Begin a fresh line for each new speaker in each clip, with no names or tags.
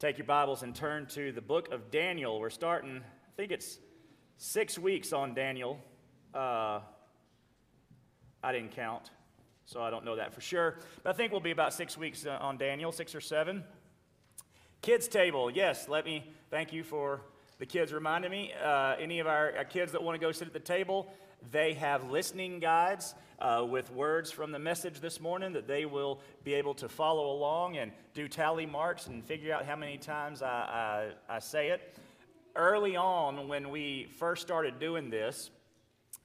take your Bibles and turn to the book of Daniel. We're starting, I think it's six weeks on Daniel. Uh, I didn't count, so I don't know that for sure. But I think we'll be about six weeks uh, on Daniel, six or seven. Kids' table, yes, let me thank you for the kids reminding me. Uh, any of our, our kids that want to go sit at the table, they have listening guides uh, with words from the message this morning that they will be able to follow along and do tally marks and figure out how many times I, I, I say it. Early on, when we first started doing this,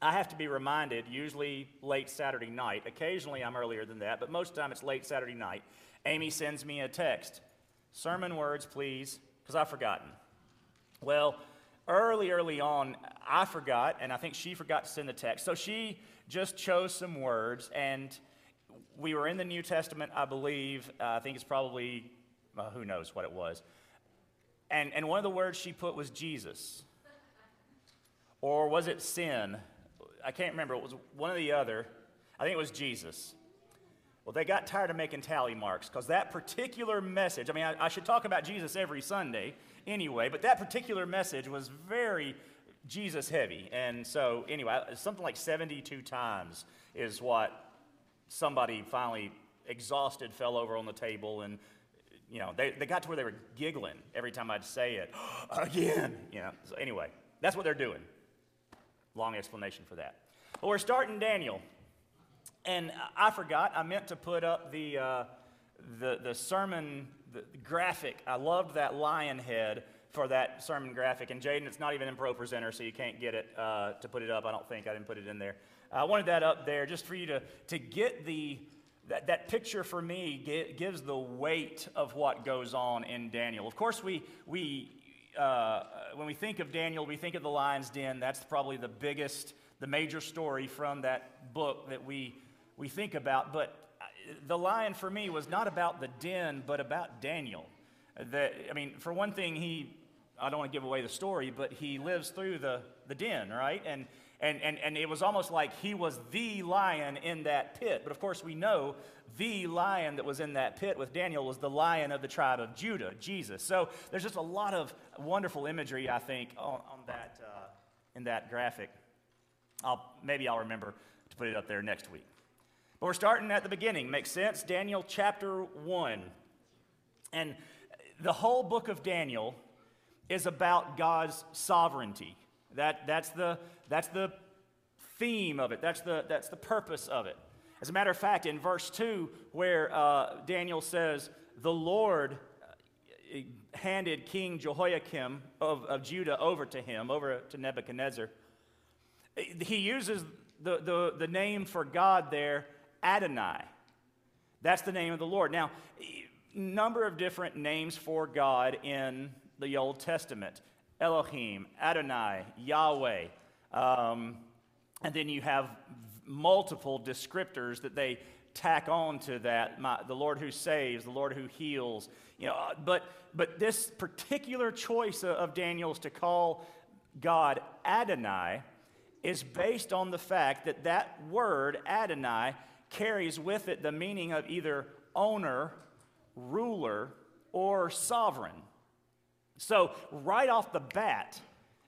I have to be reminded, usually late Saturday night. Occasionally I'm earlier than that, but most of the time it's late Saturday night. Amy sends me a text Sermon words, please, because I've forgotten. Well, early, early on, I forgot, and I think she forgot to send the text. So she just chose some words, and we were in the New Testament, I believe. Uh, I think it's probably, who knows what it was. And, and one of the words she put was Jesus. Or was it sin? I can't remember. It was one or the other. I think it was Jesus. Well, they got tired of making tally marks because that particular message, I mean, I, I, should talk about Jesus every Sunday anyway, but that particular message was very Jesus heavy. And so, anyway, something like 72 times is what somebody finally exhausted fell over on the table and you know they, they got to where they were giggling every time i'd say it again you know. So anyway that's what they're doing. Long explanation for that. But we're starting daniel. And i forgot i meant to put up the uh, the, the sermon the graphic i loved that lion head for that sermon graphic. And Jaden, it's not even in ProPresenter, so you can't get it uh, to put it up. I don't think I didn't put it in there. I wanted that up there just for you to, to get the, that, that picture for me get, gives the weight of what goes on in Daniel. Of course, we, we uh, when we think of Daniel, we think of the lion's den. That's probably the biggest, the major story from that book that we, we think about. But the lion for me was not about the den, but about Daniel. That, I mean, for one thing, he I don't want to give away the story, but he lives through the, the den, right? And, and, and, and it was almost like he was the lion in that pit. But of course, we know the lion that was in that pit with Daniel was the lion of the tribe of Judah, Jesus. So there's just a lot of wonderful imagery, I think, on, on that, uh, in that graphic. I'll, maybe I'll remember to put it up there next week. We're starting at the beginning. Makes sense? Daniel chapter 1. And the whole book of Daniel is about God's sovereignty. That, that's, the, that's the theme of it, that's the, that's the purpose of it. As a matter of fact, in verse 2, where uh, Daniel says, The Lord uh, handed King Jehoiakim of, of Judah over to him, over to Nebuchadnezzar, he uses the, the, the name for God there, Adonai. That's the name of the Lord. Now, number of different names for God in the Old Testament Elohim, Adonai, Yahweh. Um, and then you have multiple descriptors that they tack on to that My, the Lord who saves, the Lord who heals. You know, but, but this particular choice of Daniel's to call God Adonai is based on the fact that that word, Adonai, carries with it the meaning of either owner, ruler, or sovereign. So, right off the bat,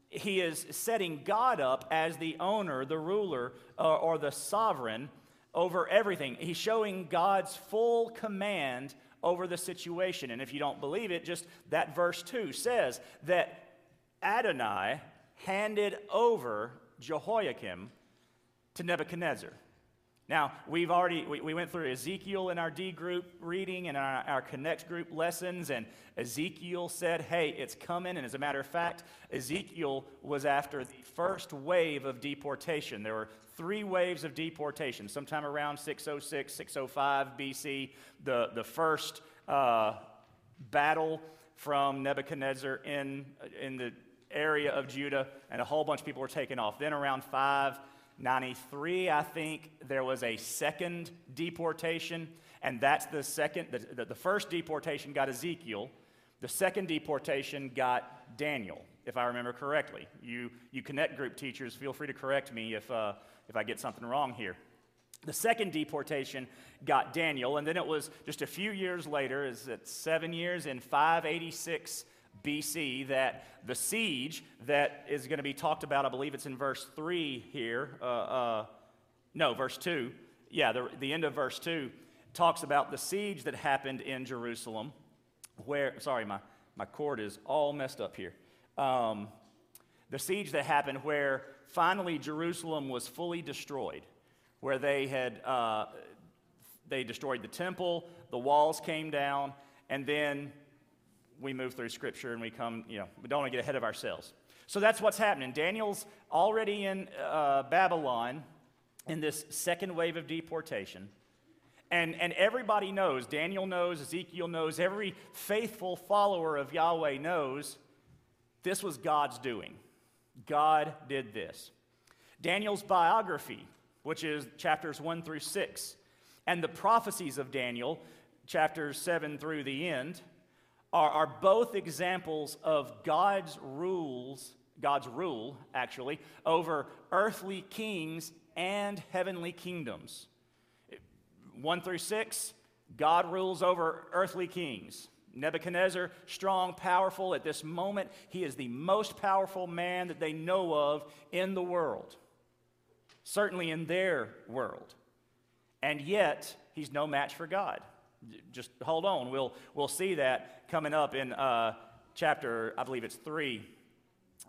he is setting God up as the owner, the ruler, uh, or the sovereign over everything. He's showing God's full command over the situation. And if you don't believe it, just that verse 2 says that Adonai handed over Jehoiakim to Nebuchadnezzar. Now, we've already, we, we, went through Ezekiel in our D group reading and our, our Connect group lessons, and Ezekiel said, hey, it's coming. And as a matter of fact, Ezekiel was after the first wave of deportation. There were three waves of deportation, sometime around 606, 605 BC. The, the first uh, battle from Nebuchadnezzar in, in the area of Judah, and a whole bunch of people were taken off. Then around 5 93, I think, there was a second deportation, and that's the second, the, the, the, first deportation got Ezekiel, the second deportation got Daniel, if I remember correctly. You, you connect group teachers, feel free to correct me if, uh, if I get something wrong here. The second deportation got Daniel, and then it was just a few years later, is it seven years in 586 BC, that the siege that is going to be talked about, I believe it's in verse 3 here. Uh, uh, no, verse 2. Yeah, the, the end of verse 2 talks about the siege that happened in Jerusalem, where, sorry, my, my cord is all messed up here. Um, the siege that happened where finally Jerusalem was fully destroyed, where they had uh, they destroyed the temple, the walls came down, and then we move through scripture and we come, you know, we don't want to get ahead of ourselves. So that's what's happening. Daniel's already in uh, Babylon in this second wave of deportation. And, and everybody knows, Daniel knows, Ezekiel knows, every faithful follower of Yahweh knows this was God's doing. God did this. Daniel's biography, which is chapters 1 through 6, and the prophecies of Daniel, chapters 7 through the end, are, are both examples of God's rules, God's rule, actually, over earthly kings and heavenly kingdoms. 1 through 6, God rules over earthly kings. Nebuchadnezzar, strong, powerful. At this moment, he is the most powerful man that they know of in the world, certainly in their world. And yet, he's no match for God. Just hold on. We'll, we'll see that coming up in uh, chapter, I believe it's 3,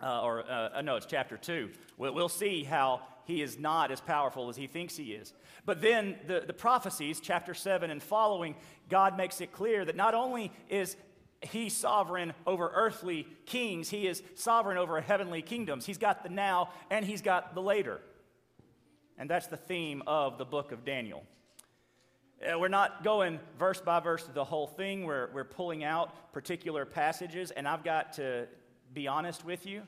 uh, or uh, uh no, it's chapter 2. We'll, we'll see how he is not as powerful as he thinks he is. But then the, the prophecies, chapter 7 and following, God makes it clear that not only is he sovereign over earthly kings, he is sovereign over heavenly kingdoms. He's got the now and he's got the later. And that's the theme of the book of Daniel. Uh, we're not going verse by verse to the whole thing. We're, we're pulling out particular passages. And I've got to be honest with you.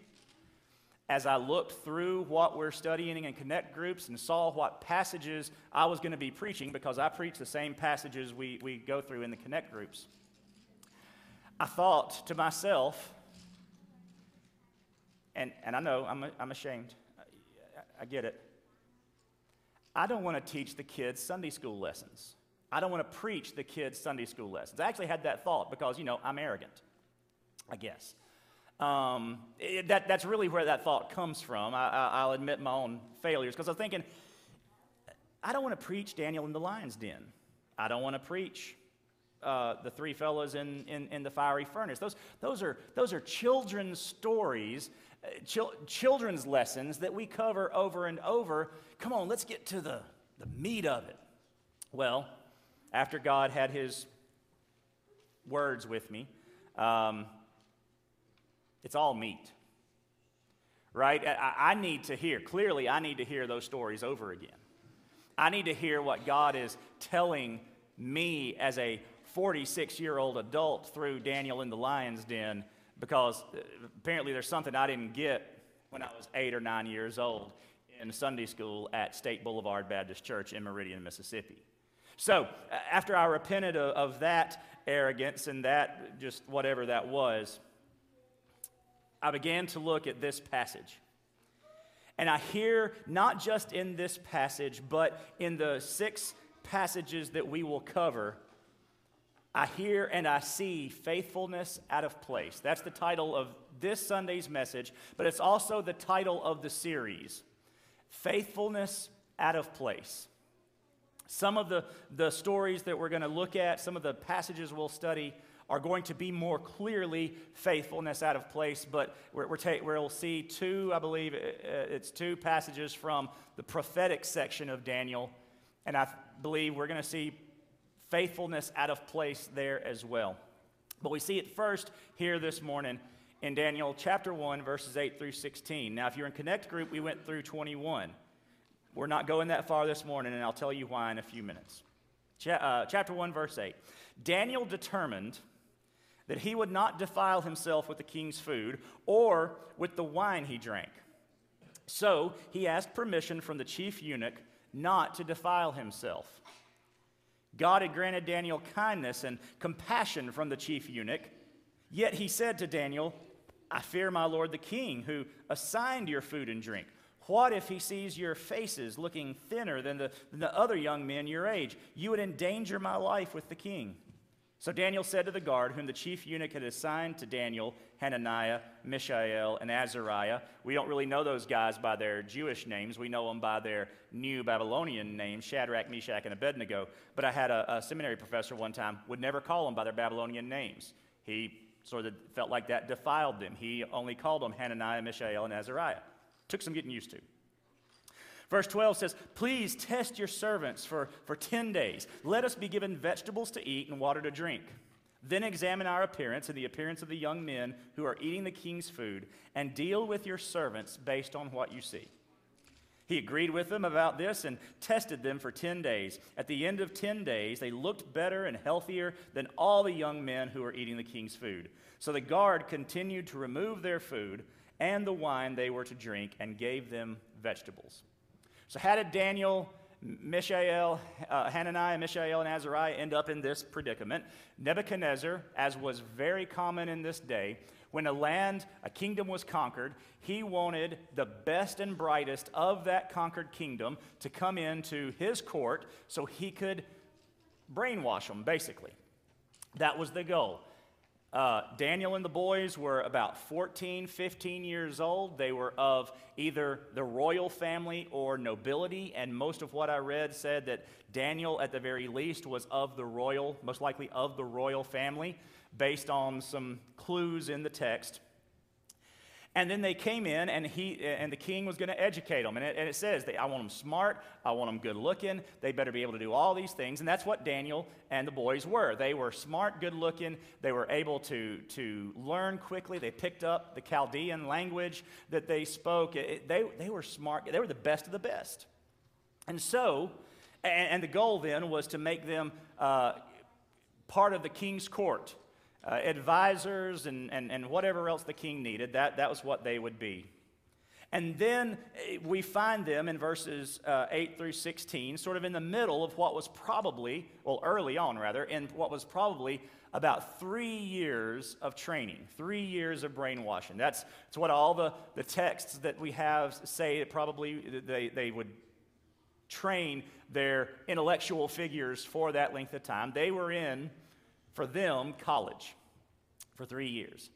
As I looked through what we're studying in connect groups and saw what passages I was going to be preaching, because I preach the same passages we, we go through in the connect groups, I thought to myself, and, and I know I'm, I'm ashamed, I, I get it. I don't want to teach the kids Sunday school lessons. I don't want to preach the kids Sunday school lessons. I actually had that thought because, you know, I'm arrogant, I guess. Um, it, that, that's really where that thought comes from. I, will admit my own failures because I was thinking, I don't want to preach Daniel in the lion's den. I don't want to preach uh, the three fellows in, in, in, the fiery furnace. Those, those, are, those are children's stories, uh, chil- children's lessons that we cover over and over. Come on, let's get to the, the meat of it. Well, after God had his words with me, um, it's all meat. Right? I, I need to hear, clearly, I need to hear those stories over again. I need to hear what God is telling me as a 46 year old adult through Daniel in the lion's den because uh, apparently there's something I didn't get when I was eight or nine years old in Sunday school at State Boulevard Baptist Church in Meridian, Mississippi. So, after I repented of, of that arrogance and that just whatever that was, I began to look at this passage. And I hear not just in this passage, but in the six passages that we will cover, I hear and I see faithfulness out of place. That's the title of this Sunday's message, but it's also the title of the series Faithfulness Out of Place. Some of the, the stories that we're going to look at, some of the passages we'll study, are going to be more clearly faithfulness out of place. But we're, we're ta- we'll see two, I believe uh, uh, it's two passages from the prophetic section of Daniel. And I believe we're going to see faithfulness out of place there as well. But we see it first here this morning in Daniel chapter 1, verses 8 through 16. Now, if you're in Connect Group, we went through 21. We're not going that far this morning, and I'll tell you why in a few minutes. Uh, chapter 1, verse 8. Daniel determined that he would not defile himself with the king's food or with the wine he drank. So he asked permission from the chief eunuch not to defile himself. God had granted Daniel kindness and compassion from the chief eunuch, yet he said to Daniel, I fear my lord the king, who assigned your food and drink. What if he sees your faces looking thinner than the, than the other young men your age? You would endanger my life with the king. So Daniel said to the guard, whom the chief eunuch had assigned to Daniel, Hananiah, Mishael, and Azariah. We don't really know those guys by their Jewish names. We know them by their new Babylonian names, Shadrach, Meshach, and Abednego. But I had a, a seminary professor one time would never call them by their Babylonian names. He sort of felt like that defiled them. He only called them Hananiah, Mishael, and Azariah. Took some getting used to. Verse 12 says, Please test your servants for, for 10 days. Let us be given vegetables to eat and water to drink. Then examine our appearance and the appearance of the young men who are eating the king's food, and deal with your servants based on what you see. He agreed with them about this and tested them for 10 days. At the end of 10 days, they looked better and healthier than all the young men who were eating the king's food. So the guard continued to remove their food and the wine they were to drink and gave them vegetables. So, how did Daniel, Mishael, uh, Hananiah, Mishael, and Azariah end up in this predicament? Nebuchadnezzar, as was very common in this day, when a land, a kingdom was conquered, he wanted the best and brightest of that conquered kingdom to come into his court so he could brainwash them, basically. That was the goal. Uh, Daniel and the boys were about 14, 15 years old. They were of either the royal family or nobility, and most of what I read said that Daniel, at the very least, was of the royal, most likely of the royal family, based on some clues in the text. And then they came in, and, he, and the king was going to educate them. And it, and it says, I want them smart, I want them good looking, they better be able to do all these things. And that's what Daniel and the boys were. They were smart, good looking, they were able to, to learn quickly, they picked up the Chaldean language that they spoke. It, they, they were smart, they were the best of the best. And so, and, and the goal then was to make them uh, part of the king's court uh, advisors and, and, and whatever else the king needed. That, that was what they would be. And then eh, we find them in verses uh, 8 through 16, sort of in the middle of what was probably, well, early on rather, in what was probably about three years of training, three years of brainwashing. That's, that's what all the, the texts that we have say that probably they, they would train their intellectual figures for that length of time. They were in for them, college for three years.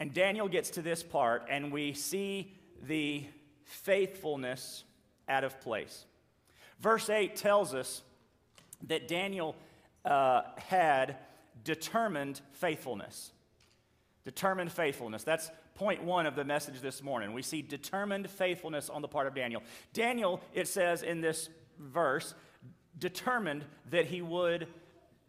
And Daniel gets to this part, and we see the faithfulness out of place. Verse 8 tells us that Daniel uh, had determined faithfulness. Determined faithfulness. That's point one of the message this morning. We see determined faithfulness on the part of Daniel. Daniel, it says in this verse, determined that he would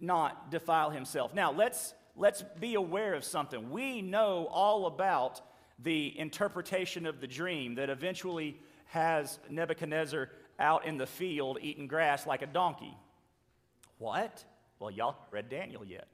not defile himself. Now, let's, let's be aware of something. We know all about the interpretation of the dream that eventually has Nebuchadnezzar out in the field eating grass like a donkey. What? Well, y'all read Daniel yet.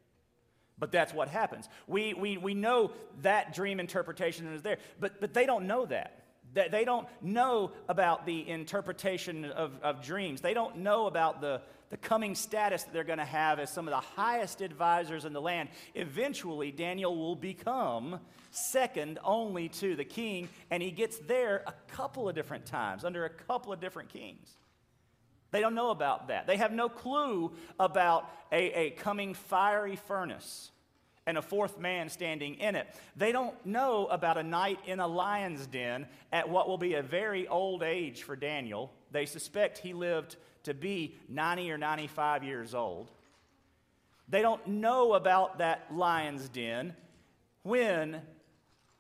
But that's what happens. We, we, we know that dream interpretation is there, but, but they don't know that. They don't know about the interpretation of, of dreams. They don't know about the, the coming status that they're going to have as some of the highest advisors in the land. Eventually, Daniel will become second only to the king, and he gets there a couple of different times under a couple of different kings. They don't know about that. They have no clue about a, a coming fiery furnace and a fourth man standing in it. They don't know about a night in a lion's den at what will be a very old age for Daniel. They suspect he lived to be 90 or 95 years old. They don't know about that lion's den when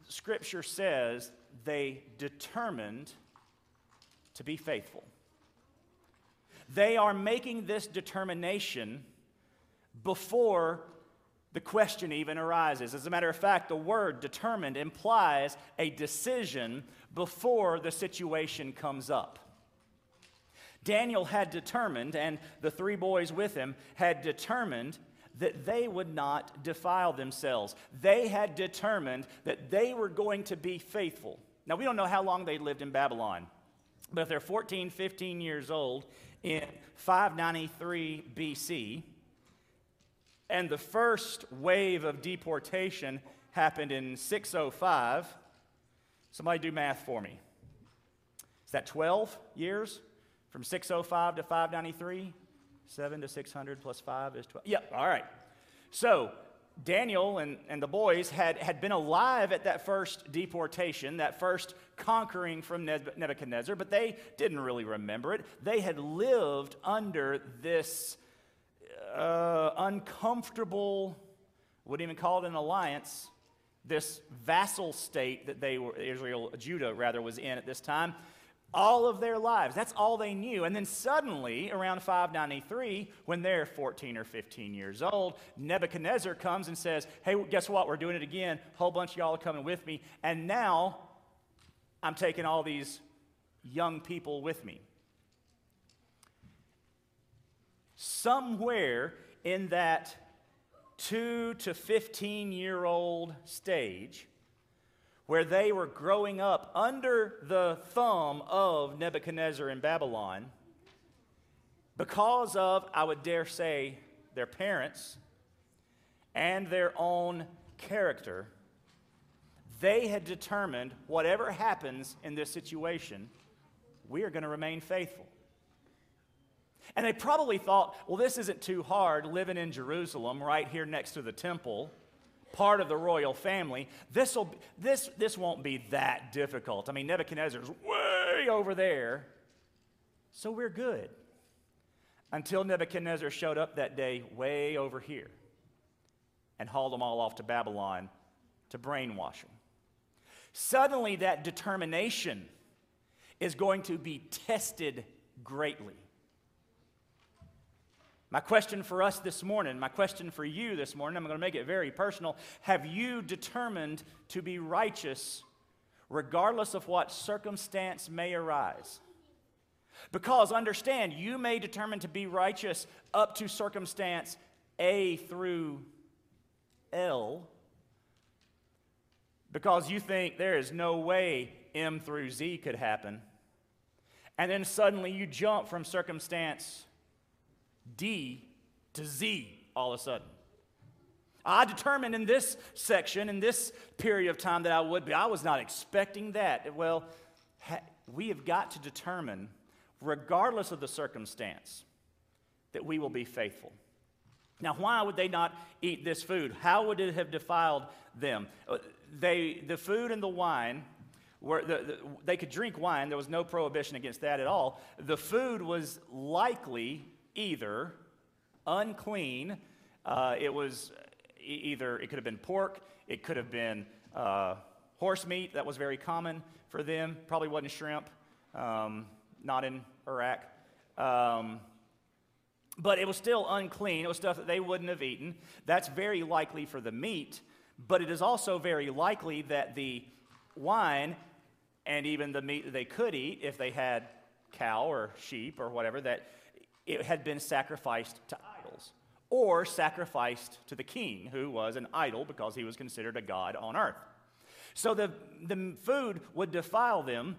Scripture says they determined to be faithful. They are making this determination before the question even arises. As a matter of fact, the word determined implies a decision before the situation comes up. Daniel had determined, and the three boys with him had determined that they would not defile themselves. They had determined that they were going to be faithful. Now, we don't know how long they lived in Babylon, but if they're 14, 15 years old in 593 BC, and the first wave of deportation happened in 605. Somebody do math for me. Is that 12 years? From 605 to 593? 7 to 600 plus 5 is 12. Yep, all right. So Daniel and, and the boys had, had been alive at that first deportation, that first conquering from Nebuchadnezzar, but they didn't really remember it. They had lived under this uh, uncomfortable, wouldn't even call it an alliance, this vassal state that they were, Israel, Judah rather, was in at this time all of their lives. That's all they knew. And then suddenly, around 593, when they're 14 or 15 years old, Nebuchadnezzar comes and says, Hey, guess what? We're doing it again. Whole bunch of y'all are coming with me. And now I'm taking all these young people with me. Somewhere in that 2 to 15 year old stage, where they were growing up under the thumb of Nebuchadnezzar in Babylon, because of, I would dare say, their parents and their own character, they had determined whatever happens in this situation, we are going to remain faithful. And they probably thought, well, this isn't too hard living in Jerusalem, right here next to the temple part of the royal family, This'll, this, this won't be that difficult. I mean, Nebuchadnezzar's way over there, so we're good. Until Nebuchadnezzar showed up that day way over here and hauled them all off to Babylon to brainwash them. Suddenly, that determination is going to be tested greatly. My question for us this morning, my question for you this morning, I'm going to make it very personal. Have you determined to be righteous regardless of what circumstance may arise? Because understand, you may determine to be righteous up to circumstance A through L because you think there is no way M through Z could happen. And then suddenly you jump from circumstance D to Z all of a sudden. I determined in this section, in this period of time, that I would be. I was not expecting that. Well, ha- we have got to determine, regardless of the circumstance, that we will be faithful. Now, why would they not eat this food? How would it have defiled them? Uh, they, the food and the wine were, the, the, they could drink wine. There was no prohibition against that at all. The food was likely either unclean, uh, it was either, it could have been pork, it could have been uh, horse meat, that was very common for them, probably wasn't shrimp, um, not in Iraq. Um, but it was still unclean. It was stuff that they wouldn't have eaten. That's very likely for the meat, but it is also very likely that the wine and even the meat that they could eat, if they had cow or sheep or whatever, that it had been sacrificed to idols or sacrificed to the king, who was an idol because he was considered a god on earth. So the, the food would defile them,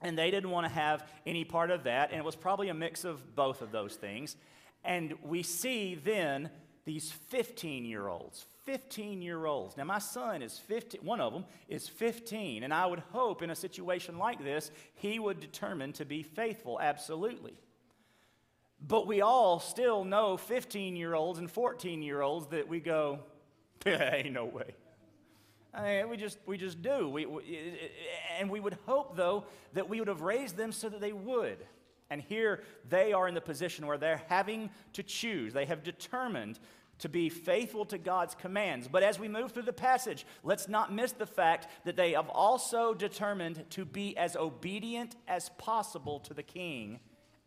and they didn't want to have any part of that, and it was probably a mix of both of those things. And we see then these 15 year olds, 15 year olds. Now, my son is 15, one of them is 15, and I would hope in a situation like this, he would determine to be faithful, absolutely. But we all still know 15 year olds and 14 year olds that we go, ain't no way. I mean, we just, we just do. We, we, and we would hope, though, that we would have raised them so that they would. And here they are in the position where they're having to choose. They have determined to be faithful to God's commands. But as we move through the passage, let's not miss the fact that they have also determined to be as obedient as possible to the king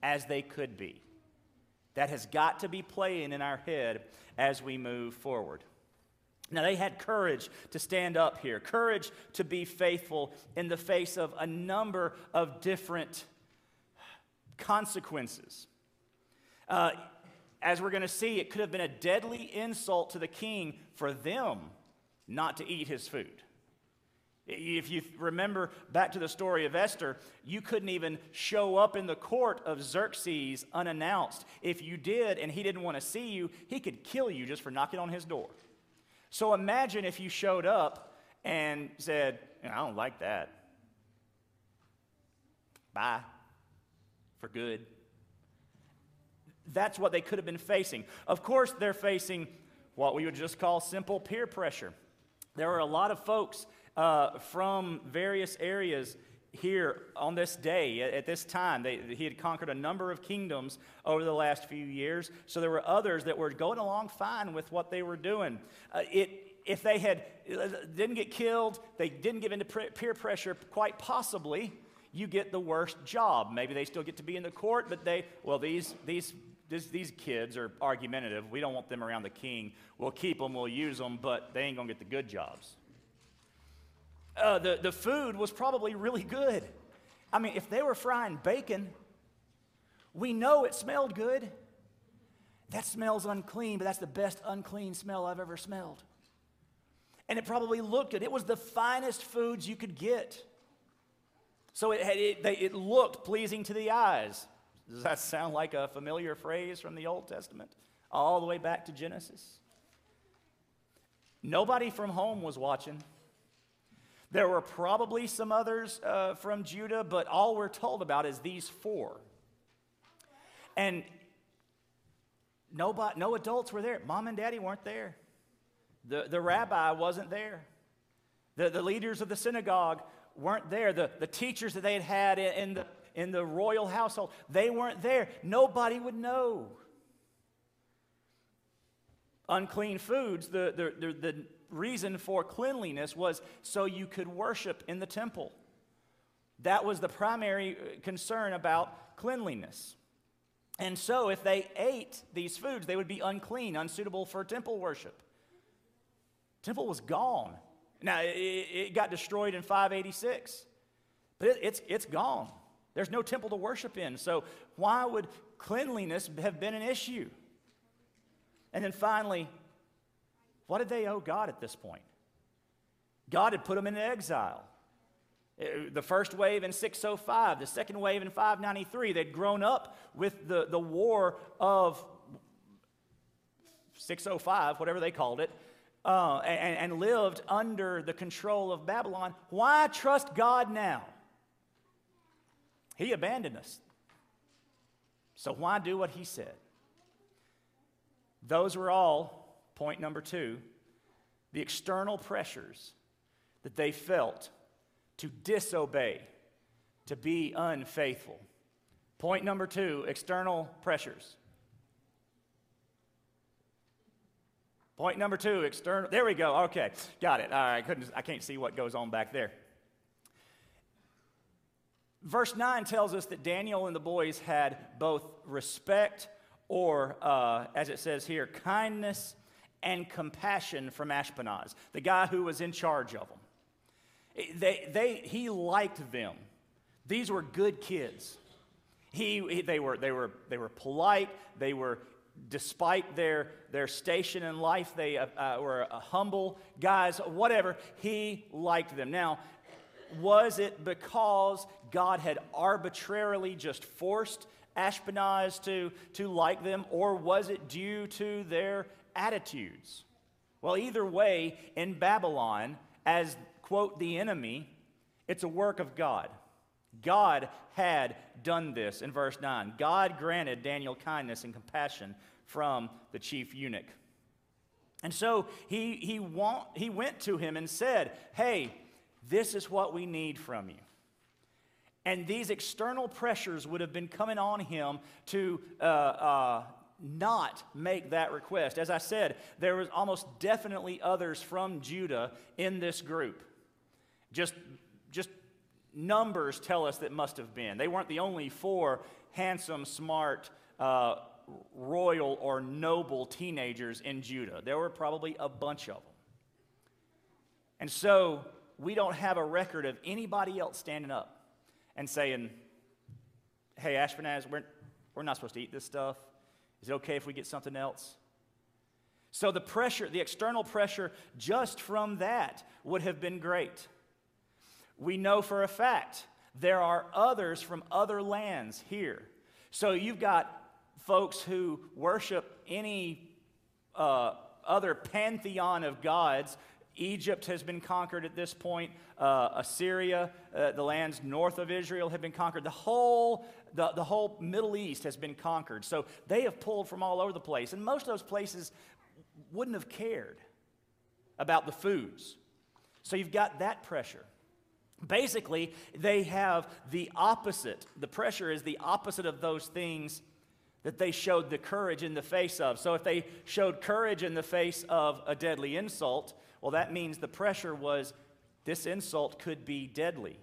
as they could be. That has got to be playing in our head as we move forward. Now, they had courage to stand up here, courage to be faithful in the face of a number of different consequences. Uh, as we're going to see, it could have been a deadly insult to the king for them not to eat his food. If you remember back to the story of Esther, you couldn't even show up in the court of Xerxes unannounced. If you did and he didn't want to see you, he could kill you just for knocking on his door. So imagine if you showed up and said, I don't like that. bye, for good. That's what they could have been facing. Of course, they're facing what we would just call simple peer pressure. There were a lot of folks uh, from various areas here on this day, at, this time. They, he had conquered a number of kingdoms over the last few years, so there were others that were going along fine with what they were doing. Uh, it, if they had didn't get killed, they didn't give into peer pressure, quite possibly, you get the worst job. Maybe they still get to be in the court, but they, well, these, these, these, these kids are argumentative. We don't want them around the king. We'll keep them, we'll use them, but they ain't going to get the good jobs. Uh, the, the food was probably really good. I mean, if they were frying bacon, we know it smelled good. That smells unclean, but that's the best unclean smell I've ever smelled. And it probably looked good. It was the finest foods you could get. So it, had, it, they, it looked pleasing to the eyes. Does that sound like a familiar phrase from the Old Testament? All the way back to Genesis. Nobody from home was watching. There were probably some others uh, from Judah, but all we're told about is these four. And nobody, no adults were there. Mom and daddy weren't there. The, the rabbi wasn't there. The, the leaders of the synagogue weren't there. The, the teachers that they had had in, in, the, in the royal household, they weren't there. Nobody would know. Unclean foods, the, the, the, the reason for cleanliness was so you could worship in the temple. That was the primary uh, concern about cleanliness. And so, if they ate these foods, they would be unclean, unsuitable for temple worship. Temple was gone. Now, it, got destroyed in 586, but it, it's, it's gone. There's no temple to worship in. So, why would cleanliness have been an issue? And then finally, what did they owe God at this point? God had put them in exile. Uh, the first wave in 605, the second wave in 593, they'd grown up with the, the war of 605, whatever they called it, uh, and, and lived under the control of Babylon. Why trust God now? He abandoned us. So why do what he said? Those were all Point number two the external pressures that they felt to disobey, to be unfaithful. Point number two external pressures. Point number two, external. There we go. Okay, got it. All right, couldn't, I can't see what goes on back there. Verse 9 tells us that Daniel and the boys had both respect, or uh, as it says here, kindness and compassion from Ashpenaz, the guy who was in charge of them. They, they, he liked them. These were good kids. He, they, were, they, were, they were polite. They were, despite their, their station in life, they uh, uh, were humble guys, whatever. He liked them. Now, was it because God had arbitrarily just forced Ashpenaz to, to like them, or was it due to their attitudes. Well, either way, in Babylon, as, quote, the enemy, it's a work of God. God had done this in verse 9. God granted Daniel kindness and compassion from the chief eunuch. And so he, he, want, he went to him and said, Hey, this is what we need from you. And these external pressures would have been coming on him to uh, uh, not make that request. As I said, there was almost definitely others from Judah in this group. Just, just numbers tell us that must have been. They weren't the only four handsome, smart, uh, royal, or noble teenagers in Judah. There were probably a bunch of them. And so we don't have a record of anybody else standing up and saying, hey, Ashpenaz, we're, we're not supposed to eat this stuff. Is it okay if we get something else? So the pressure, the external pressure just from that would have been great. We know for a fact there are others from other lands here. So you've got folks who worship any uh, other pantheon of gods Egypt has been conquered at this point. Uh, Assyria, uh, the lands north of Israel, have been conquered. The whole, the, the whole Middle East has been conquered. So they have pulled from all over the place. And most of those places wouldn't have cared about the foods. So you've got that pressure. Basically, they have the opposite. The pressure is the opposite of those things that they showed the courage in the face of. So if they showed courage in the face of a deadly insult, well, that means the pressure was this insult could be deadly.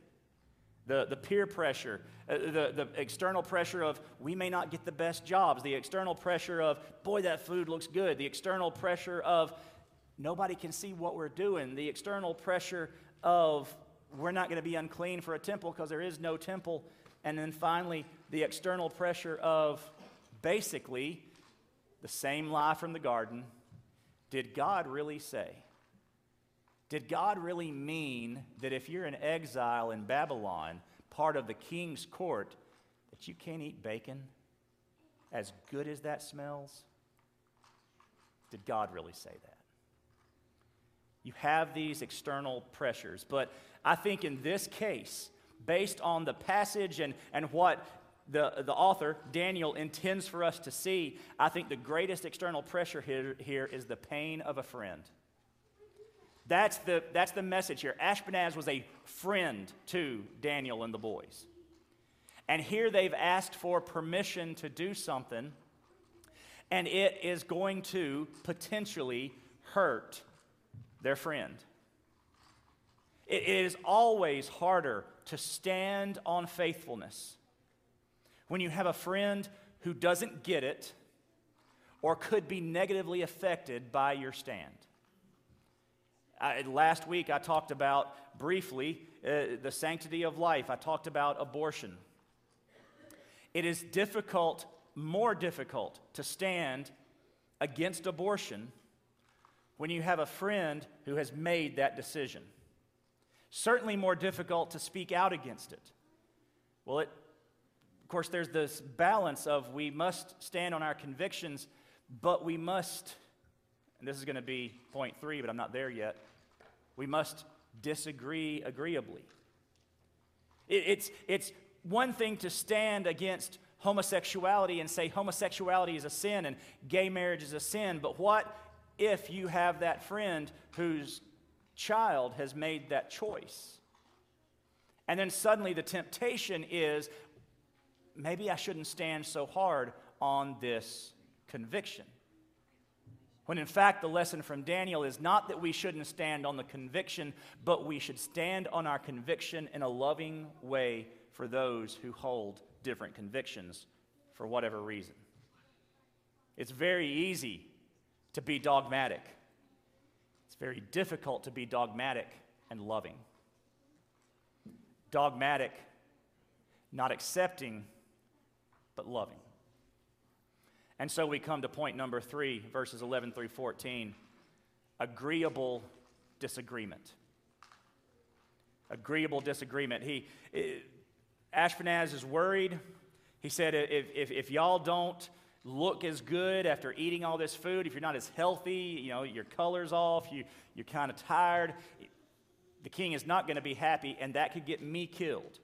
The, the peer pressure, uh, the, the external pressure of we may not get the best jobs, the external pressure of boy, that food looks good, the external pressure of nobody can see what we're doing, the external pressure of we're not going to be unclean for a temple because there is no temple. And then finally, the external pressure of basically the same lie from the garden. Did God really say? Did God really mean that if you're in exile in Babylon, part of the king's court, that you can't eat bacon? As good as that smells? Did God really say that? You have these external pressures, but I think in this case, based on the passage and, and what the, the author, Daniel, intends for us to see, I think the greatest external pressure here, here is the pain of a friend. That's the, that's the message here. Ashpenaz was a friend to Daniel and the boys. And here they've asked for permission to do something, and it is going to potentially hurt their friend. it is always harder to stand on faithfulness when you have a friend who doesn't get it or could be negatively affected by your stand. I, last week, I talked about briefly uh, the sanctity of life. I talked about abortion. It is difficult, more difficult, to stand against abortion when you have a friend who has made that decision. Certainly more difficult to speak out against it. Well, it, of course, there's this balance of we must stand on our convictions, but we must and this is going to be point three, but I'm not there yet. We must disagree agreeably. It, it's, it's one thing to stand against homosexuality and say homosexuality is a sin and gay marriage is a sin, but what if you have that friend whose child has made that choice? And then suddenly the temptation is maybe I shouldn't stand so hard on this conviction. When in fact, the lesson from Daniel is not that we shouldn't stand on the conviction, but we should stand on our conviction in a loving way for those who hold different convictions for whatever reason. It's very easy to be dogmatic, it's very difficult to be dogmatic and loving. Dogmatic, not accepting, but loving. And so we come to point number three, verses 11 through 14 agreeable disagreement. Agreeable disagreement. He, eh, Ashpenaz is worried. He said, if, if, if y'all don't look as good after eating all this food, if you're not as healthy, you know, your color's off, you, you're kind of tired, the king is not going to be happy, and that could get me killed.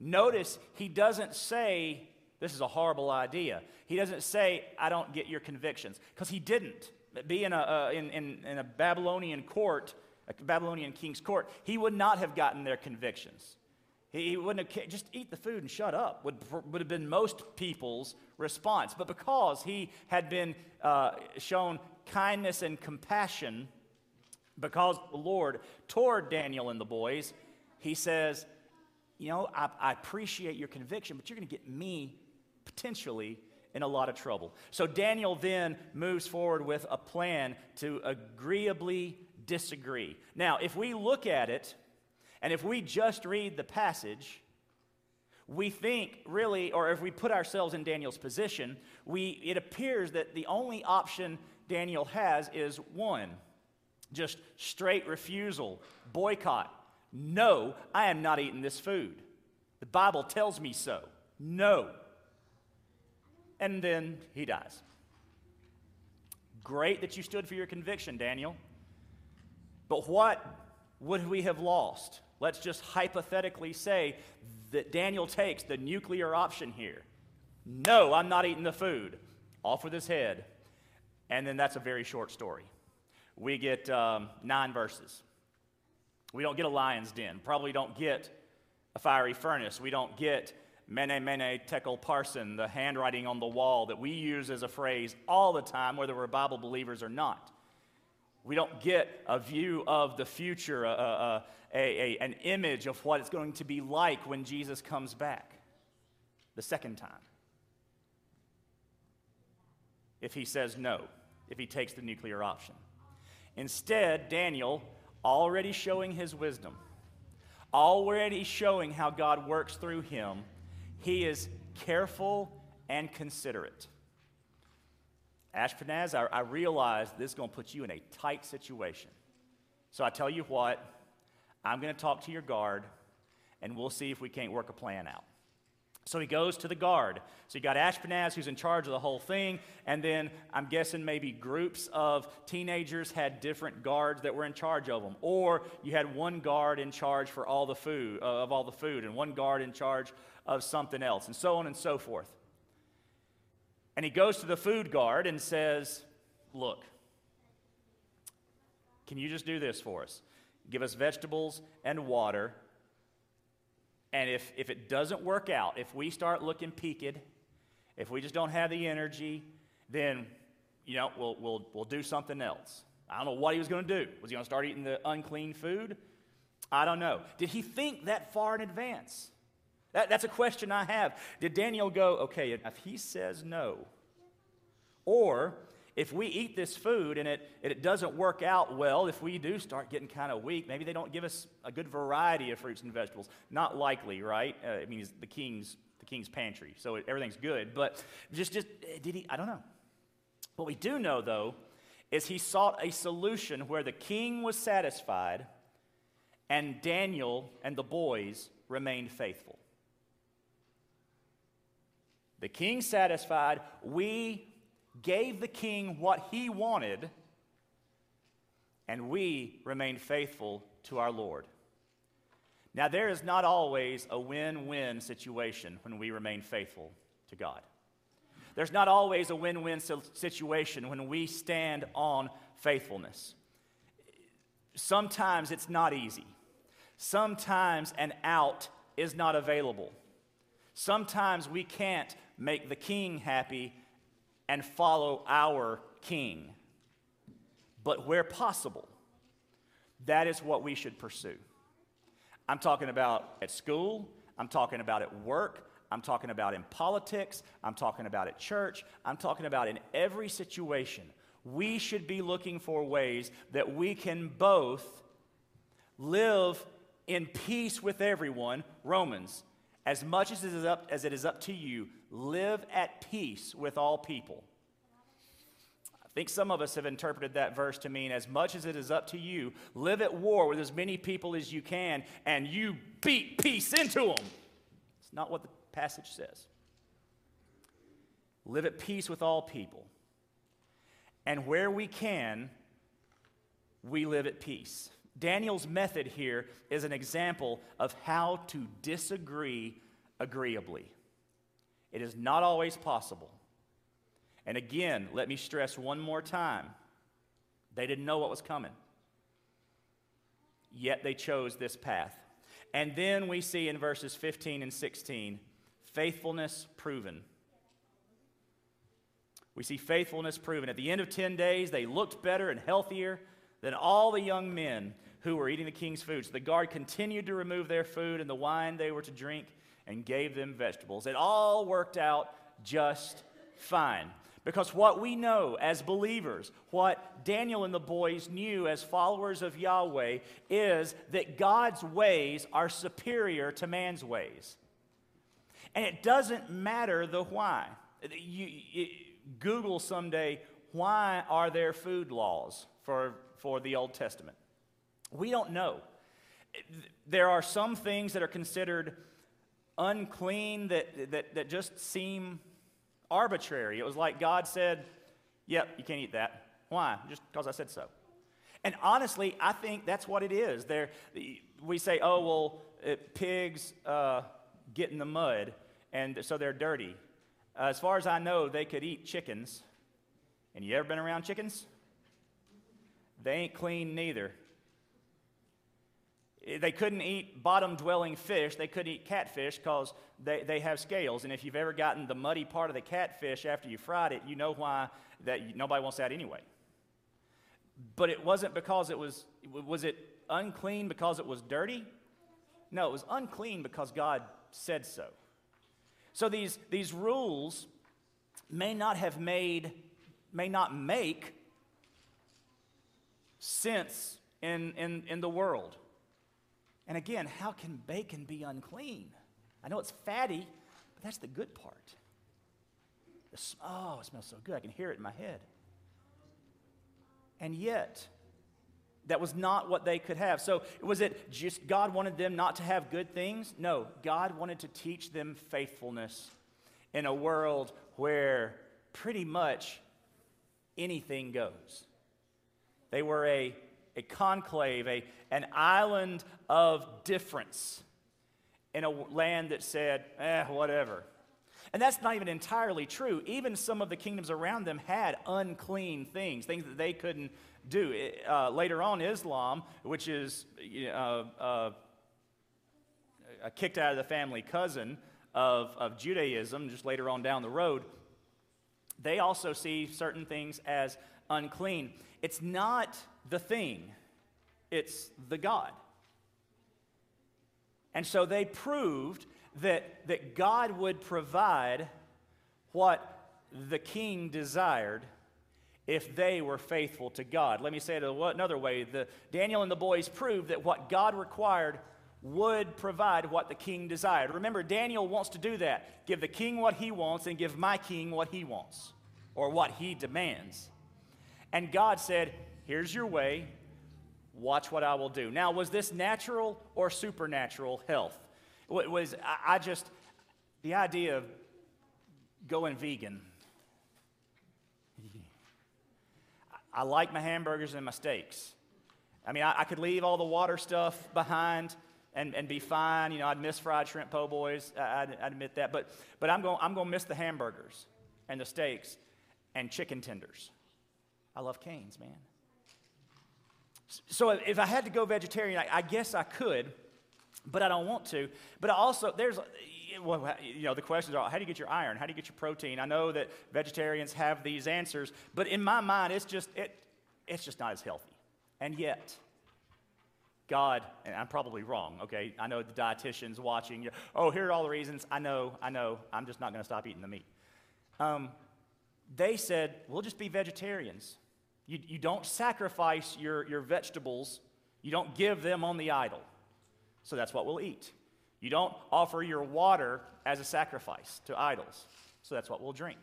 Notice he doesn't say, this is a horrible idea. He doesn't say, I don't get your convictions, because he didn't. Being a, in, in, in a Babylonian court, a Babylonian king's court, he would not have gotten their convictions. He wouldn't have just eat the food and shut up, would, would have been most people's response. But because he had been uh, shown kindness and compassion, because the Lord toward Daniel and the boys, he says, You know, I, I appreciate your conviction, but you're going to get me potentially in a lot of trouble. So Daniel then moves forward with a plan to agreeably disagree. Now, if we look at it, and if we just read the passage, we think really, or if we put ourselves in Daniel's position, we, it appears that the only option Daniel has is one just straight refusal, boycott. No, I am not eating this food. The Bible tells me so. No and then he dies. Great that you stood for your conviction, Daniel. But what would we have lost? Let's just hypothetically say that Daniel takes the nuclear option here. No, I'm not eating the food. Off with his head. And then that's a very short story. We get um, nine verses. We don't get a lion's den. Probably don't get a fiery furnace. We don't get mene mene tekel parsin, the handwriting on the wall that we use as a phrase all the time, whether we're Bible believers or not. We don't get a view of the future, a, a, a, an image of what it's going to be like when Jesus comes back the second time. If he says no, if he takes the nuclear option. Instead, Daniel, already showing his wisdom, already showing how God works through him, he is careful and considerate. Ashpenaz, I, I realize this is going to put you in a tight situation. So I tell you what, I'm going to talk to your guard, and we'll see if we can't work a plan out. So he goes to the guard. So you got Ashpenaz, who's in charge of the whole thing, and then I'm guessing maybe groups of teenagers had different guards that were in charge of them, or you had one guard in charge for all the food uh, of all the food, and one guard in charge of something else, and so on and so forth. And he goes to the food guard and says, Look, can you just do this for us? Give us vegetables and water. And if, if it doesn't work out, if we start looking peaked, if we just don't have the energy, then, you know, we'll, we'll, we'll do something else. I don't know what he was going to do. Was he going to start eating the unclean food? I don't know. Did he think that far in advance? That, that's a question I have. Did Daniel go, okay, if he says no, or if we eat this food and it, and it doesn't work out well, if we do start getting kind of weak, maybe they don't give us a good variety of fruits and vegetables. Not likely, right? Uh, I mean, the king's, the king's pantry, so everything's good. But just, just, did he? I don't know. What we do know, though, is he sought a solution where the king was satisfied and Daniel and the boys remained faithful. The king satisfied, we gave the king what he wanted, and we remained faithful to our Lord. Now, there is not always a win win situation when we remain faithful to God. There's not always a win win situation when we stand on faithfulness. Sometimes it's not easy. Sometimes an out is not available. Sometimes we can't make the king happy and follow our king. But where possible, that is what we should pursue. I'm talking about at school, I'm talking about at work, I'm talking about in politics, I'm talking about at church, I'm talking about in every situation. We should be looking for ways that we can both live in peace with everyone, Romans, as much as it is up, as it is up to you, live at peace with all people. I think some of us have interpreted that verse to mean as much as it is up to you, live at war with as many people as you can, and you beat peace into them. It's not what the passage says. Live at peace with all people. And where we can, we live at peace. Daniel's method here is an example of how to disagree agreeably. It is not always possible. And again, let me stress one more time they didn't know what was coming, yet they chose this path. And then we see in verses 15 and 16 faithfulness proven. We see faithfulness proven. At the end of 10 days, they looked better and healthier than all the young men who were eating the king's food. So the guard continued to remove their food and the wine they were to drink and gave them vegetables. It all worked out just fine. Because what we know as believers, what Daniel and the boys knew as followers of Yahweh, is that God's ways are superior to man's ways. And it doesn't matter the why. You, you, Google someday, why are there food laws for, for the Old Testament? We don't know. There are some things that are considered unclean that, that, that just seem arbitrary. It was like God said, Yep, you can't eat that. Why? Just because I said so. And honestly, I think that's what it is. There, we say, oh, well, it, pigs uh, get in the mud, and so they're dirty. Uh, as far as I know, they could eat chickens. And you ever been around chickens? They ain't clean neither. Eh, they couldn't eat bottom dwelling fish. They couldn't eat catfish because they, they have scales. And if you've ever gotten the muddy part of the catfish after you fried it, you know why that nobody wants that anyway. But it wasn't because it was, was it unclean because it was dirty? No, it was unclean because God said so. So these, these rules may not have made, may not make sense in, in, in the world. And again, how can bacon be unclean? I know it's fatty, but that's the good part. The, oh, it smells so good. I can hear it in my head. And yet, that was not what they could have. So, was it just God wanted them not to have good things? No, God wanted to teach them faithfulness in a world where pretty much anything goes. They were a, a conclave, a, an island of difference in a land that said, eh, whatever. And that's not even entirely true. Even some of the kingdoms around them had unclean things, things that they couldn't do. Uh, later on, Islam, which is uh, uh, a kicked out of the family cousin of, of Judaism, just later on down the road, they also see certain things as unclean. It's not the thing, it's the God. And so they proved that, that God would provide what the king desired if they were faithful to God. Let me say it another way. The, Daniel and the boys proved that what God required would provide what the king desired. Remember, Daniel wants to do that give the king what he wants and give my king what he wants or what he demands. And God said, Here's your way. Watch what I will do. Now, was this natural or supernatural health? It was I just the idea of going vegan I like my hamburgers and my steaks. I mean, I, I, could leave all the water stuff behind and, and be fine. You know, I'd miss fried shrimp po' boys. I, would admit that. But, but I'm going I'm to miss the hamburgers and the steaks and chicken tenders. I love Cane's, man. So if I had to go vegetarian, I, I guess I could, but I don't want to. But I also, there's, well, you know, the questions are how do you get your iron? How do you get your protein? I know that vegetarians have these answers, but in my mind, it's just, it, it's just not as healthy. And yet, God, and I'm probably wrong, okay? I know the dietitians watching, you, oh, here are all the reasons. I know, I know, I'm just not going to stop eating the meat. Um, they said, we'll just be vegetarians. You, you don't sacrifice your, your vegetables, you don't give them on the idol. So that's what we'll eat. You don't offer your water as a sacrifice to idols. So that's what we'll drink.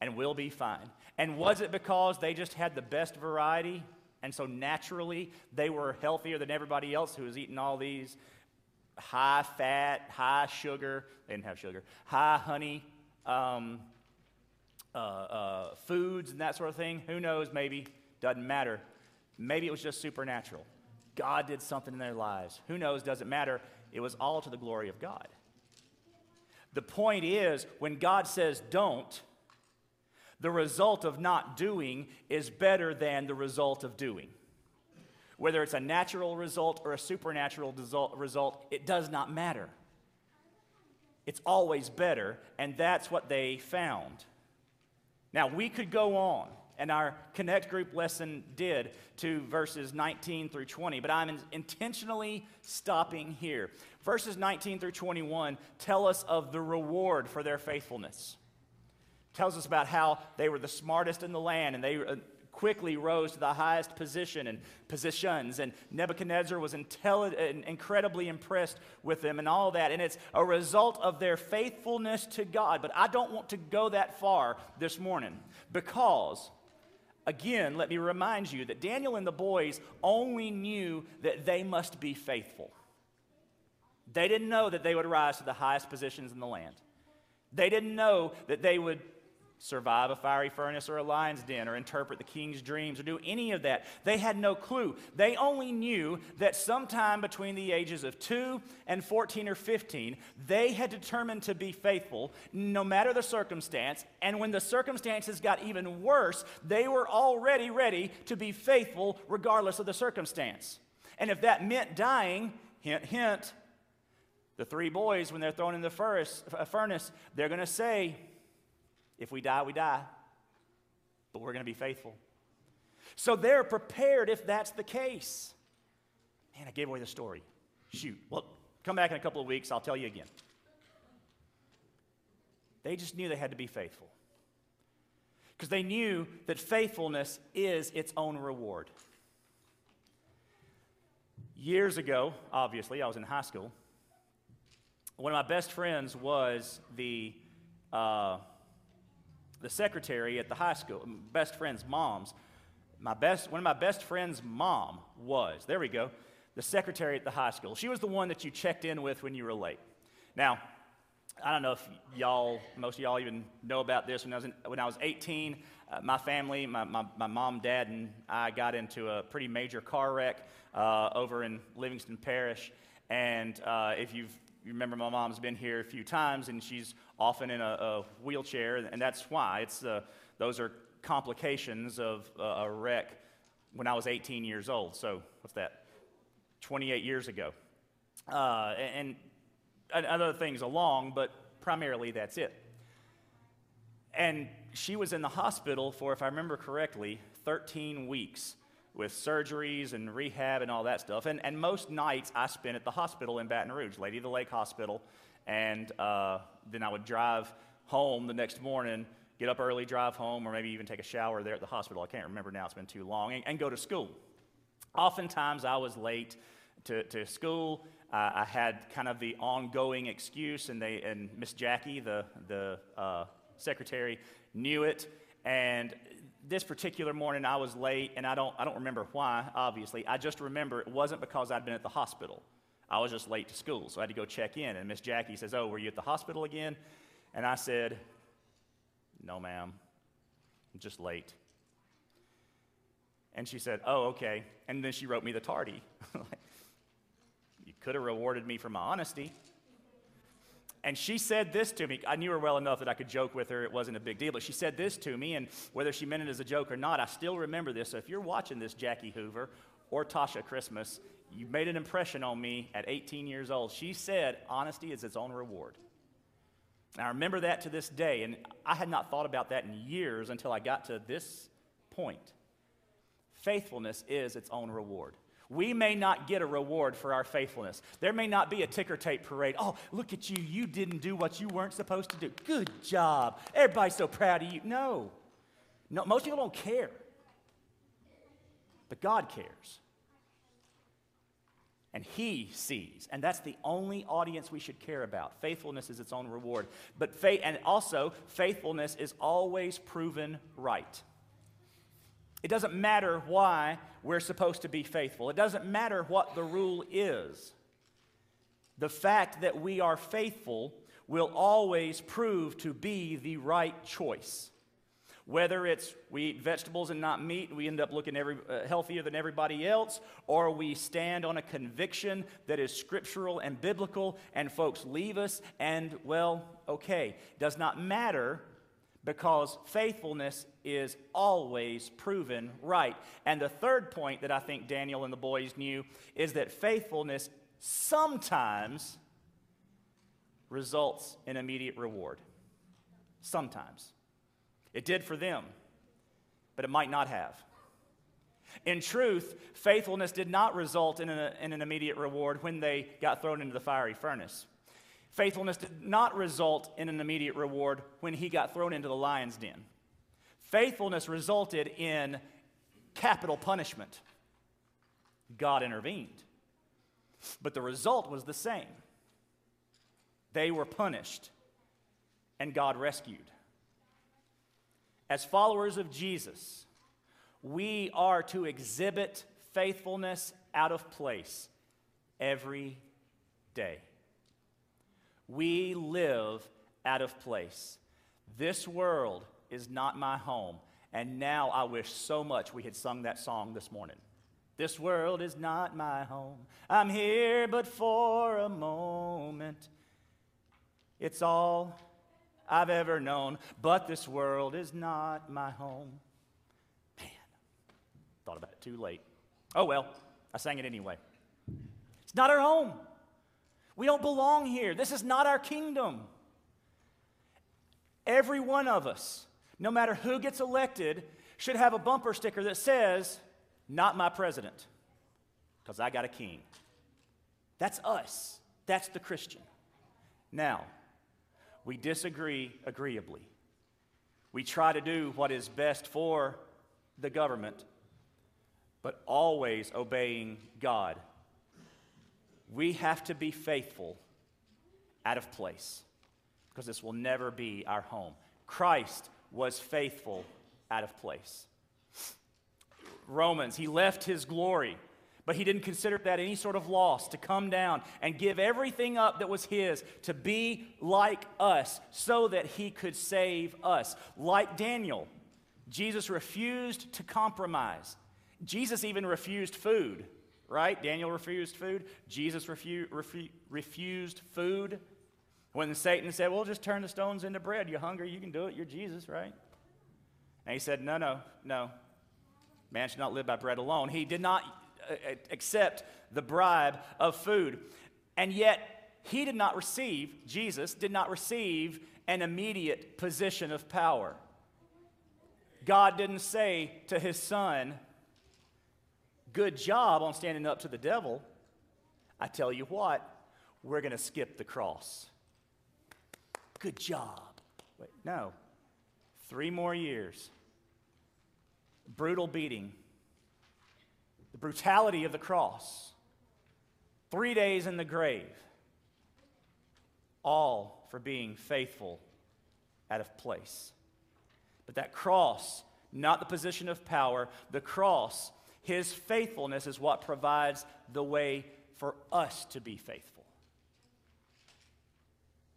And we'll be fine. And was it because they just had the best variety? And so naturally they were healthier than everybody else who was eating all these high fat, high sugar, they didn't have sugar, high honey um, uh, uh, foods and that sort of thing? Who knows? Maybe. Doesn't matter. Maybe it was just supernatural. God did something in their lives. Who knows? Doesn't matter. It was all to the glory of God. The point is, when God says don't, the result of not doing is better than the result of doing. Whether it's a natural result or a supernatural result, it does not matter. It's always better, and that's what they found. Now, we could go on and our Connect group lesson did to verses 19 through 20, but I'm intentionally stopping here. Verses 19 through 21 tell us of the reward for their faithfulness. Tells us about how they were the smartest in the land and they uh, quickly rose to the highest position and positions and Nebuchadnezzar was intelli- incredibly impressed with them and all that and it's a result of their faithfulness to God but I don't want to go that far this morning because Again, let me remind you that Daniel and the boys only knew that they must be faithful. They didn't know that they would rise to the highest positions in the land. They didn't know that they would survive a fiery furnace or a lion's den or interpret the king's dreams or do any of that. They had no clue. They only knew that sometime between the ages of 2 and 14 or 15, they had determined to be faithful no matter the circumstance. And when the circumstances got even worse, they were already ready to be faithful regardless of the circumstance. And if that meant dying, hint, hint, the three boys, when they're thrown in the furnace, uh, furnace they're going to say, if we die, we die. But we're going to be faithful. So they're prepared if that's the case. Man, I gave away the story. Shoot. Well, come back in a couple of weeks, I'll tell you again. They just knew they had to be faithful. Because they knew that faithfulness is its own reward. Years ago, obviously, I was in high school. One of my best friends was the uh, the secretary at the high school, best friend's mom's. My best, one of my best friend's mom was, there we go, the secretary at the high school. She was the one that you checked in with when you were late. Now, I don't know if y'all, most of y'all even know about this. When I was, in, when I was 18, uh, my family, my, my, my, mom, dad, and I got into a pretty major car wreck uh, over in Livingston Parish. And uh, if you've you remember my mom's been here a few times and she's often in a, a wheelchair, and that's why. It's, uh, those are complications of uh, a wreck when I was 18 years old. So, what's that? 28 years ago. Uh, and, and other things along, but primarily that's it. And she was in the hospital for, if I remember correctly, 13 weeks with surgeries and rehab and all that stuff. And, and most nights I spent at the hospital in Baton Rouge, Lady of the Lake Hospital. And uh, then I would drive home the next morning, get up early, drive home, or maybe even take a shower there at the hospital. I can't remember now, it's been too long, and, and go to school. Oftentimes I was late to, to school. Uh, I had kind of the ongoing excuse, and, they, and Miss Jackie, the, the uh, secretary, knew it. And this particular morning I was late, and I don't, I don't remember why, obviously. I just remember it wasn't because I'd been at the hospital. I was just late to school, so I had to go check in. And Miss Jackie says, Oh, were you at the hospital again? And I said, No, ma'am. I'm just late. And she said, Oh, okay. And then she wrote me the tardy. you could have rewarded me for my honesty. And she said this to me. I knew her well enough that I could joke with her. It wasn't a big deal. But she said this to me, and whether she meant it as a joke or not, I still remember this. So if you're watching this, Jackie Hoover or Tasha Christmas, you made an impression on me at 18 years old. She said, honesty is its own reward. And I remember that to this day, and I had not thought about that in years until I got to this point. Faithfulness is its own reward. We may not get a reward for our faithfulness. There may not be a ticker tape parade. Oh, look at you. You didn't do what you weren't supposed to do. Good job. Everybody's so proud of you. No. No, most people don't care. But God cares. And He sees. And that's the only audience we should care about. Faithfulness is its own reward. But faith, and also, faithfulness is always proven right. It doesn't matter why we're supposed to be faithful, it doesn't matter what the rule is. The fact that we are faithful will always prove to be the right choice. Whether it's we eat vegetables and not meat we end up looking every, uh, healthier than everybody else, or we stand on a conviction that is scriptural and biblical and folks leave us and, well, okay, it does not matter because faithfulness is always proven right. And the third point that I think Daniel and the boys knew is that faithfulness sometimes results in immediate reward. Sometimes. It did for them, but it might not have. In truth, faithfulness did not result in, a, in an immediate reward when they got thrown into the fiery furnace. Faithfulness did not result in an immediate reward when he got thrown into the lion's den. Faithfulness resulted in capital punishment. God intervened. But the result was the same. They were punished, and God rescued. As followers of Jesus, we are to exhibit faithfulness out of place every day. We live out of place. This world is not my home. And now I wish so much we had sung that song this morning. This world is not my home. I'm here but for a moment. It's all I've ever known, but this world is not my home. Man, thought about it too late. Oh well, I sang it anyway. It's not our home. We don't belong here. This is not our kingdom. Every one of us, no matter who gets elected, should have a bumper sticker that says, Not my president, because I got a king. That's us. That's the Christian. Now, we disagree agreeably. We try to do what is best for the government, but always obeying God. We have to be faithful out of place because this will never be our home. Christ was faithful out of place. Romans, he left his glory, but he didn't consider that any sort of loss to come down and give everything up that was his to be like us so that he could save us. Like Daniel, Jesus refused to compromise. Jesus even refused food, right? Daniel refused food. Jesus refu- refu- refused food. When Satan said, Well, just turn the stones into bread. You're hungry, you can do it. You're Jesus, right? And he said, No, no, no. Man should not live by bread alone. He did not uh, uh, accept the bribe of food. And yet, he did not receive, Jesus did not receive an immediate position of power. God didn't say to his son, Good job on standing up to the devil. I tell you what, we're going to skip the cross. Good job. Wait, no. Three more years. Brutal beating. The brutality of the cross. Three days in the grave. All for being faithful out of place. But that cross, not the position of power, the cross, his faithfulness is what provides the way for us to be faithful.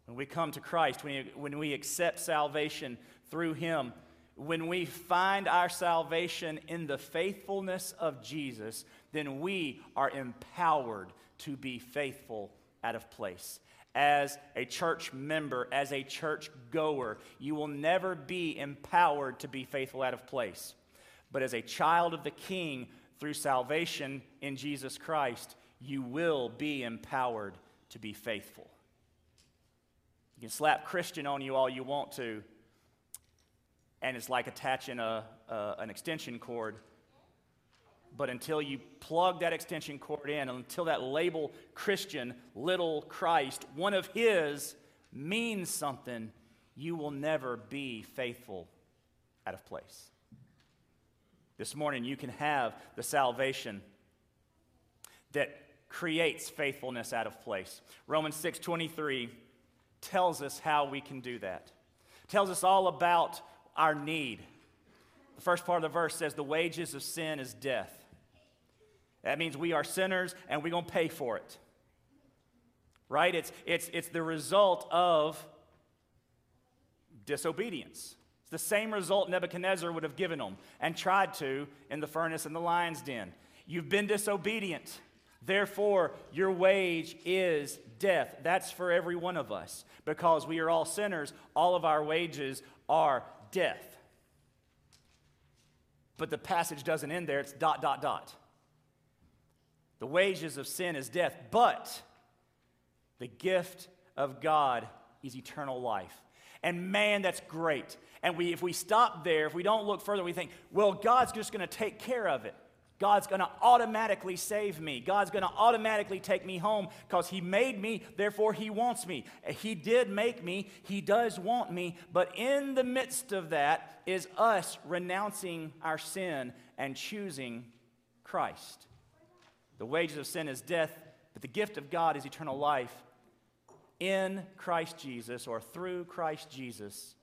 When we come to Christ, when, when we accept salvation through Him, when we find our salvation in the faithfulness of Jesus, then we are empowered to be faithful out of place. As a church member, as a church goer, you will never be empowered to be faithful out of place. But as a child of the King, through salvation in Jesus Christ, you will be empowered to be faithful. You can slap Christian on you all you want to, and it's like attaching a, an extension cord. But until you plug that extension cord in, until that label Christian, little Christ, one of His, means something, you will never be faithful out of place. This morning, you can have the salvation that creates faithfulness out of place. Romans 6 23 tells us how we can do that. Tells us all about our need. The first part of the verse says, The wages of sin is death. That means we are sinners and we're going to pay for it. Right? It's, it's, it's the result of disobedience. It's the same result Nebuchadnezzar would have given them and tried to in the furnace in the lion's den. You've been disobedient. Therefore, your wage is death. That's for every one of us. Because we are all sinners, all of our wages are death. But the passage doesn't end there, it's dot, dot, dot. The wages of sin is death, but the gift of God is eternal life. And man, that's great. And we, if we stop there, if we don't look further, we think, well, God's just going to take care of it. God's going to automatically save me. God's going to automatically take me home because He made me, therefore He wants me. He did make me, He does want me, but in the midst of that is us renouncing our sin and choosing Christ. The wages of sin is death, but the gift of God is eternal life in Christ Jesus or through Christ Jesus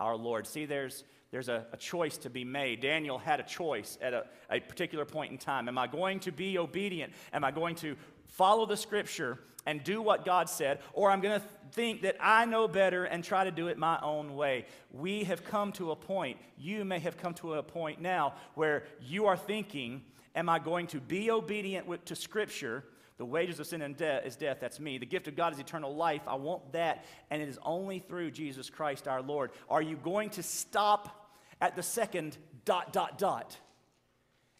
our Lord. See, there's, there's a, a, choice to be made. Daniel had a choice at a, a particular point in time. Am I going to be obedient? Am I going to follow the scripture and do what God said? Or I'm going to think that I know better and try to do it my own way. We have come to a point, you may have come to a point now, where you are thinking, Am I going to be obedient with, to scripture? The wages of sin and death is death. That's me. The gift of God is eternal life. I want that. And it is only through Jesus Christ our Lord. Are you going to stop at the second dot, dot, dot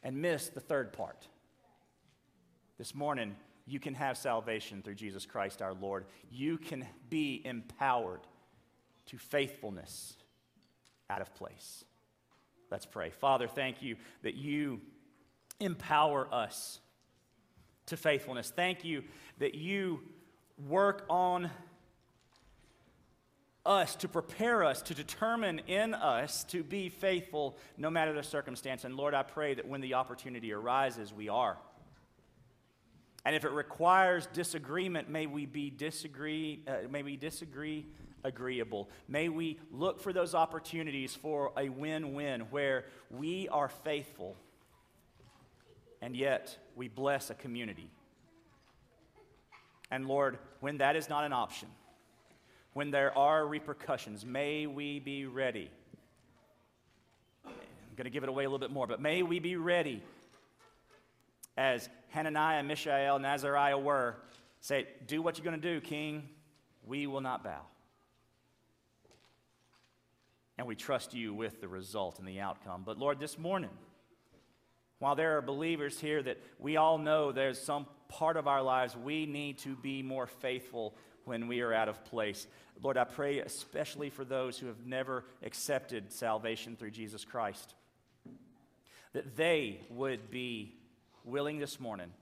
and miss the third part? This morning, you can have salvation through Jesus Christ our Lord. You can be empowered to faithfulness out of place. Let's pray. Father, thank you that you empower us to faithfulness. Thank you that you work on us to prepare us to determine in us to be faithful no matter the circumstance. And Lord, I pray that when the opportunity arises, we are. And if it requires disagreement, may we be disagree, uh, may we disagree agreeable. May we look for those opportunities for a win-win where we are faithful and yet we bless a community. And Lord, when that is not an option, when there are repercussions, may we be ready. I'm going to give it away a little bit more, but may we be ready as Hananiah, Mishael, and Azariah were. Say, do what you're going to do, King. We will not bow. And we trust you with the result and the outcome. But Lord, this morning, while there are believers here that we all know there's some part of our lives we need to be more faithful when we are out of place. Lord, I pray especially for those who have never accepted salvation through Jesus Christ, that they would be willing this morning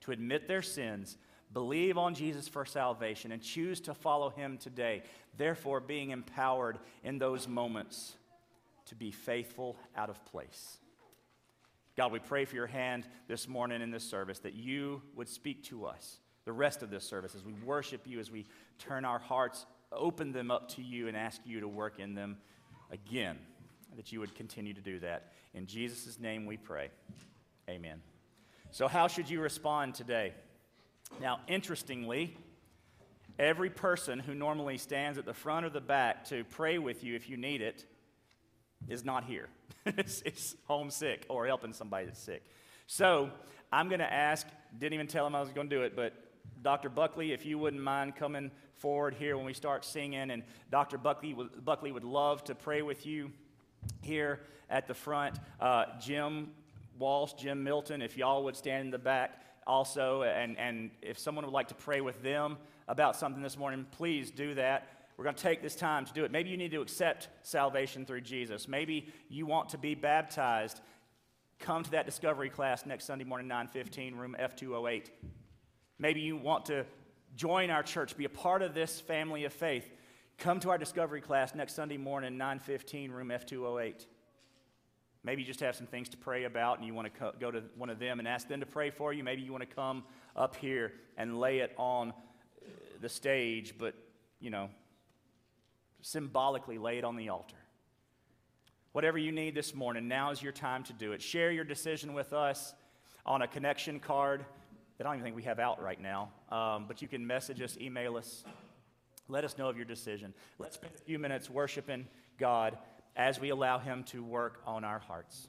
to admit their sins, believe on Jesus for salvation, and choose to follow him today. Therefore, being empowered in those moments to be faithful out of place. God, we pray for your hand this morning in this service that you would speak to us the rest of this service as we worship you, as we turn our hearts, open them up to you, and ask you to work in them again, that you would continue to do that. In Jesus' name we pray. Amen. So, how should you respond today? Now, interestingly, every person who normally stands at the front or the back to pray with you if you need it is not here. it's, it's homesick or helping somebody that's sick. So I'm going to ask, didn't even tell him I was going to do it, but Dr. Buckley, if you wouldn't mind coming forward here when we start singing, and Dr. Buckley, Buckley would love to pray with you here at the front. Uh, Jim Walsh, Jim Milton, if y'all would stand in the back also, and, and if someone would like to pray with them about something this morning, please do that. We're going to take this time to do it. Maybe you need to accept salvation through Jesus. Maybe you want to be baptized. Come to that discovery class next Sunday morning, 915, room F208. Maybe you want to join our church, be a part of this family of faith. Come to our discovery class next Sunday morning, 915, room F208. Maybe you just have some things to pray about and you want to go to one of them and ask them to pray for you. Maybe you want to come up here and lay it on the stage, but, you know, symbolically lay it on the altar. Whatever you need this morning, now is your time to do it. Share your decision with us on a connection card that I don't even think we have out right now, um, but you can message us, email us. Let us know of your decision. Let's spend a few minutes worshiping God as we allow Him to work on our hearts.